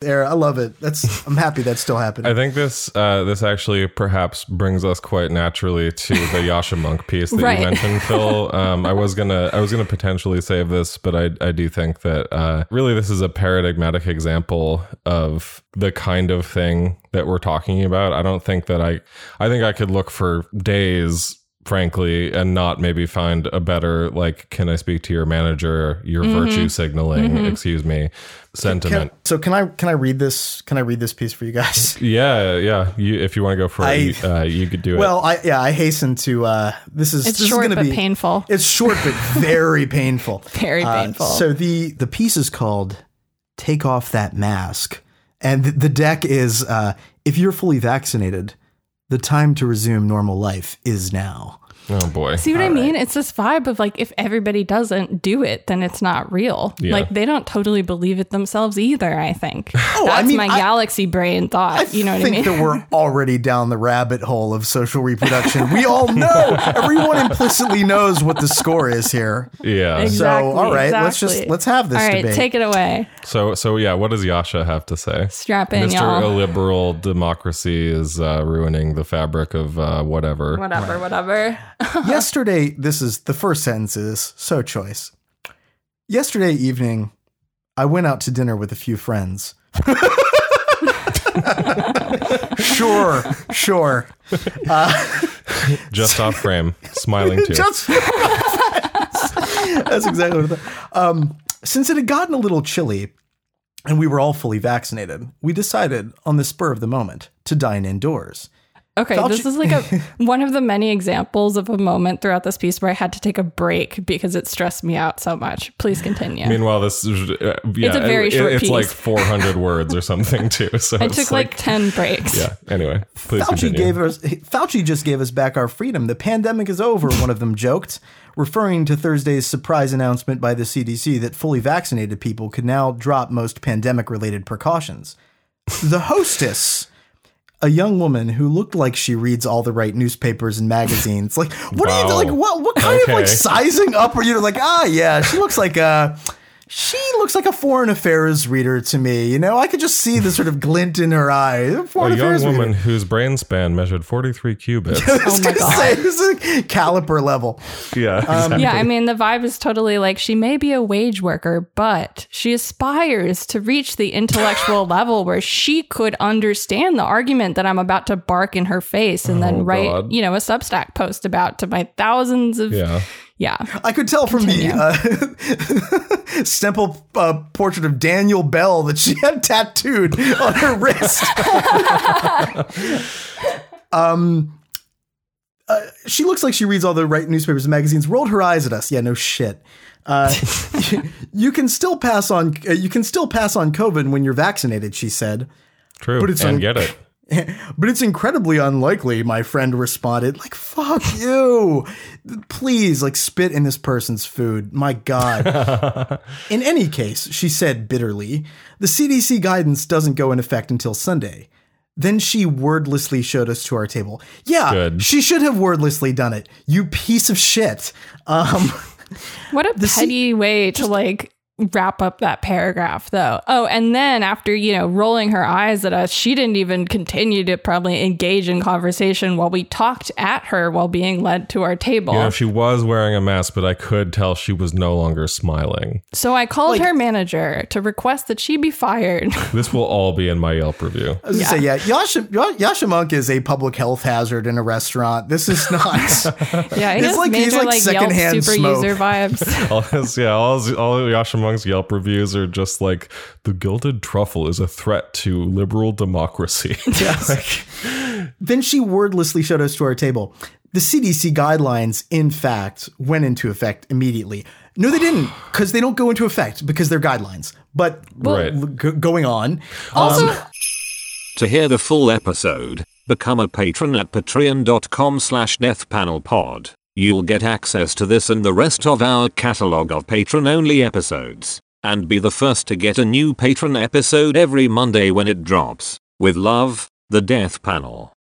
there. I love it. That's I'm happy that's still happening. I think this uh, this actually perhaps brings us quite naturally to the Yascha Mounk piece that Right. you mentioned, Phil. Um, I was gonna I was gonna potentially save this, but I I do think that uh, really this is a paradigmatic example of the kind of thing that we're talking about. I don't think that I I think I could look for days frankly and not maybe find a better like can i speak to your manager your virtue signaling excuse me sentiment Can- so can I can I read this? Can I read this piece for you guys? yeah, yeah. You, if you want to go for I- it, you, uh, you could do it. Well, I yeah, I hasten to. uh This is It's this short is gonna but be painful. It's short but very painful. Very Uh, painful. so the the piece is called "Take Off That Mask," and the, the deck is uh, if you're fully vaccinated, the time to resume normal life is now. Oh boy. See what I mean? It's this vibe of like, if everybody doesn't do it, then it's not real. Yeah. Like they don't totally believe it themselves either. I think. Oh, That's I mean, my I- galaxy brain thought. you know what I think mean? that we're already down the rabbit hole of social reproduction. We all know. Everyone implicitly knows what the score is here. Yeah. Exactly, so, all right, let's just let's have this All right, debate. take it away. So so yeah. What does Yascha have to say? Strap in, Mr. y'all. Illiberal democracy is uh, ruining the fabric of uh, whatever. Whatever, whatever. Yesterday, this is the first sentence is so choice. Yesterday evening, I went out to dinner with a few friends. sure, sure. Just off frame, smiling too. Just That's exactly what I thought. Um, since it had gotten a little chilly and we were all fully vaccinated, we decided on the spur of the moment to dine indoors. Okay, Fauci- this is like a one of the many examples of a moment throughout this piece where I had to take a break because it stressed me out so much. Please continue. Meanwhile, this is uh, yeah, a very it- short It's piece. like 400 words or something too. So I it's took like, 10 breaks. yeah. Anyway, please Fauci continue. gave us Fauci just gave us back our freedom. The pandemic is over, one of them joked, referring to Thursday's surprise announcement by the CDC that fully vaccinated people could now drop most pandemic related precautions. The hostess a young woman who looked like she reads all the right newspapers and magazines. Like, what are you Wow. like? What what kind of like sizing up are you like? Ah, yeah, she looks like a she looks like a foreign affairs reader to me. You know, I could just see the sort of glint in her eye. a young affairs woman reader. whose brain span measured 43 cubits. I was Oh my God. say this is caliper level. yeah. Um, exactly. Yeah, I mean, the vibe is totally like she may be a wage worker, but she aspires to reach the intellectual level where she could understand the argument that I'm about to bark in her face and Oh, then write, God. you know, a Substack post about to my thousands of. Yeah. Yeah. I could tell from the uh, Stemple uh, portrait of Daniel Bell that she had tattooed on her wrist. um, uh, she looks like she reads all the right newspapers and magazines. Rolled her eyes at us. Yeah, no shit. Uh, you, you can still pass on. Uh, you can still pass on COVID when you're vaccinated. She said. True. But it's and un- get it. But it's incredibly unlikely, my friend responded. Like, fuck you. Please, like, spit in this person's food. My God. in any case, she said bitterly, the CDC guidance doesn't go in effect until Sunday. Then she wordlessly showed us to our table. Yeah, Good. she should have wordlessly done it. You piece of shit. Um, What a petty way to like wrap up that paragraph, though. Oh, and then after, you know, rolling her eyes at us, she didn't even continue to probably engage in conversation while we talked at her while being led to our table. You know, she was wearing a mask, but I could tell she was no longer smiling. So I called Like- her manager to request that she be fired. This will all be in my Yelp review. I was gonna say, yeah, Yascha, Yascha Mounk is a public health hazard in a restaurant. This is not. yeah, he It's has like- he's major like like, Yelp secondhand super smoke. user vibes. All his, yeah, all, his, all Yascha Mounk's Yelp reviews are just like the gilded truffle is a threat to liberal democracy. Yes. then she wordlessly showed us to our table. The CDC guidelines, in fact, went into effect immediately. No, they didn't, because they don't go into effect because they're guidelines. But Right. l- g- going on, Also, um, To hear the full episode, become a patron at patreon.com slash deathpanelpod. You'll get access to this and the rest of our catalog of patron-only episodes. And be the first to get a new patron episode every Monday when it drops. With love, the Death Panel.